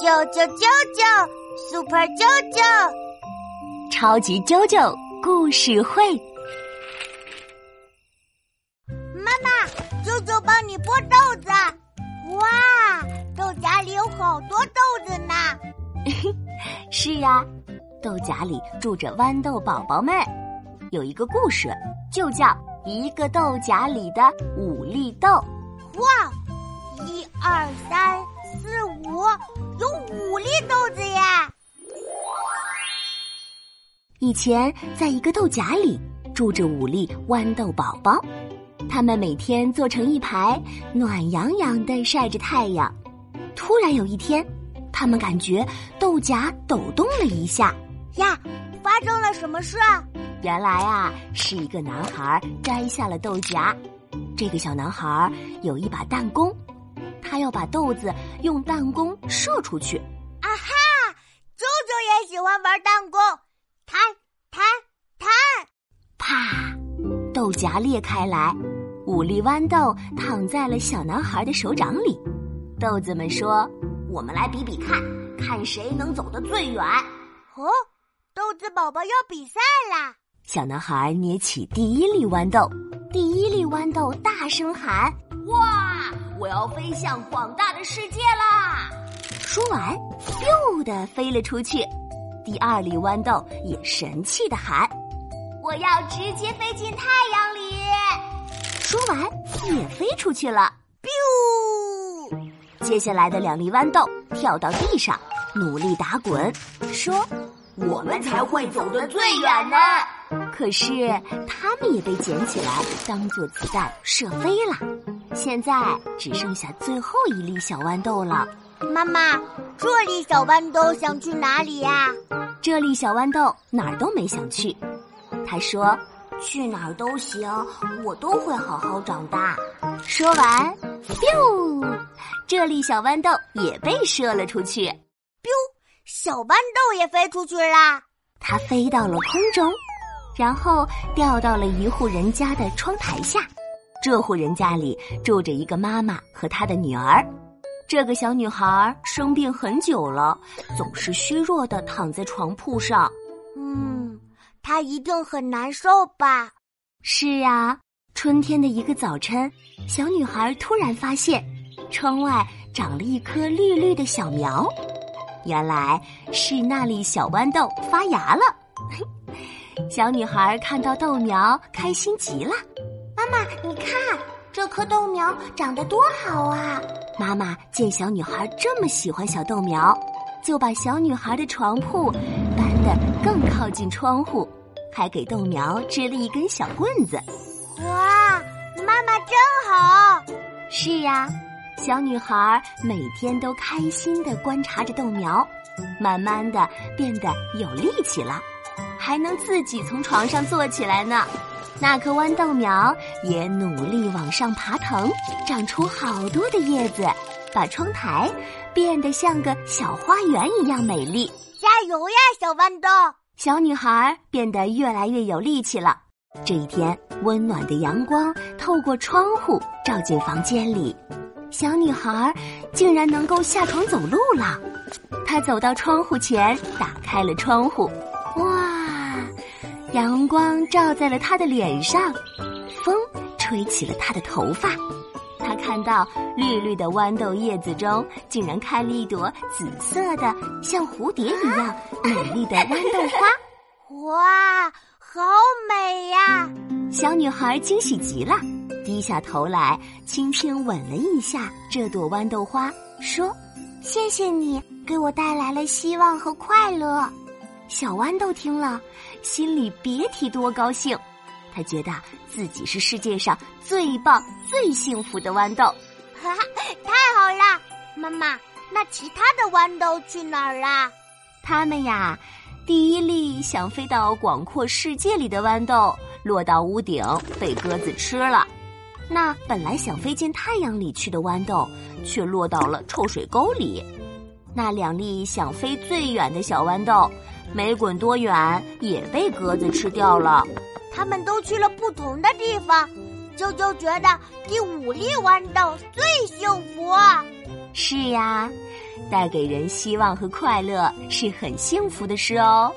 啾啾啾啾，Super 啾啾，超级啾啾故事会。妈妈，啾啾帮你剥豆子。哇，豆荚里有好多豆子呢。是呀，豆荚里住着豌豆宝宝们。有一个故事，就叫《一个豆荚里的五粒豆》。哇，以前，在一个豆荚里住着五粒豌豆宝宝，它们每天坐成一排，暖洋洋的晒着太阳。突然有一天，它们感觉豆荚抖动了一下。呀，发生了什么事啊？原来啊，是一个男孩摘下了豆荚。这个小男孩有一把弹弓，他要把豆子用弹弓射出去。啊哈！舅舅也喜欢玩弹弓，弹弹弹！豆荚裂开来，五粒豌豆躺在了小男孩的手掌里。豆子们说：“我们来比比看，看谁能走得最远。”哦，豆子宝宝要比赛啦！小男孩捏起第一粒豌豆。第一粒豌豆大声喊：“哇！我要飞向广大的世界啦！”说完，咻的飞了出去。第二粒豌豆也神气的喊：“我要直接飞进太阳里！”说完，也飞出去了。biu！接下来的两粒豌豆跳到地上，努力打滚，说：“我们才会走得最远呢！”可是，它们也被捡起来当做子弹射飞了。现在只剩下最后一粒小豌豆了。妈妈，这粒小豌豆想去哪里呀？这粒小豌豆哪儿都没想去。他说：“去哪儿都行，我都会好好长大。”说完，biu，这粒小豌豆也被射了出去。biu，小豌豆也飞出去啦。它飞到了空中。然后掉到了一户人家的窗台下，这户人家里住着一个妈妈和她的女儿。这个小女孩生病很久了，总是虚弱的躺在床铺上。嗯，她一定很难受吧？是啊，春天的一个早晨，小女孩突然发现，窗外长了一棵绿绿的小苗，原来是那粒小豌豆发芽了。小女孩看到豆苗，开心极了。妈妈，你看这棵豆苗长得多好啊！妈妈见小女孩这么喜欢小豆苗，就把小女孩的床铺更靠近窗户，还给豆苗支了一根小棍子。哇，妈妈真好！是呀，小女孩每天都开心地观察着豆苗，慢慢的变得有力气了。还能自己从床上坐起来呢，那棵豌豆苗也努力往上爬藤，长出好多的叶子，把窗台变得像个小花园一样美丽。加油呀，小豌豆！小女孩变得越来越有力气了。这一天，温暖的阳光透过窗户照进房间里，小女孩竟然能够下床走路了。她走到窗户前，打开了窗户。哇！阳光照在了她的脸上，风吹起了她的头发。他看到绿绿的豌豆叶子中，竟然开了一朵紫色的，像蝴蝶一样美丽的豌豆花。哇，好美呀！小女孩惊喜极了，低下头来，轻轻吻了一下这朵豌豆花，说：“谢谢你，给我带来了希望和快乐。”小豌豆听了，心里别提多高兴。他觉得自己是世界上最棒、最幸福的豌豆。哈哈，太好了！妈妈，那其他的豌豆去哪儿啦？它们呀，第一粒想飞到广阔世界里的豌豆，落到屋顶被鸽子吃了。那本来想飞进太阳里去的豌豆，却落到了臭水沟里。那两粒想飞最远的小豌豆。没滚多远，也被鸽子吃掉了。他们都去了不同的地方，啾啾觉得第五粒豌豆最幸福。是呀，带给人希望和快乐是很幸福的事哦。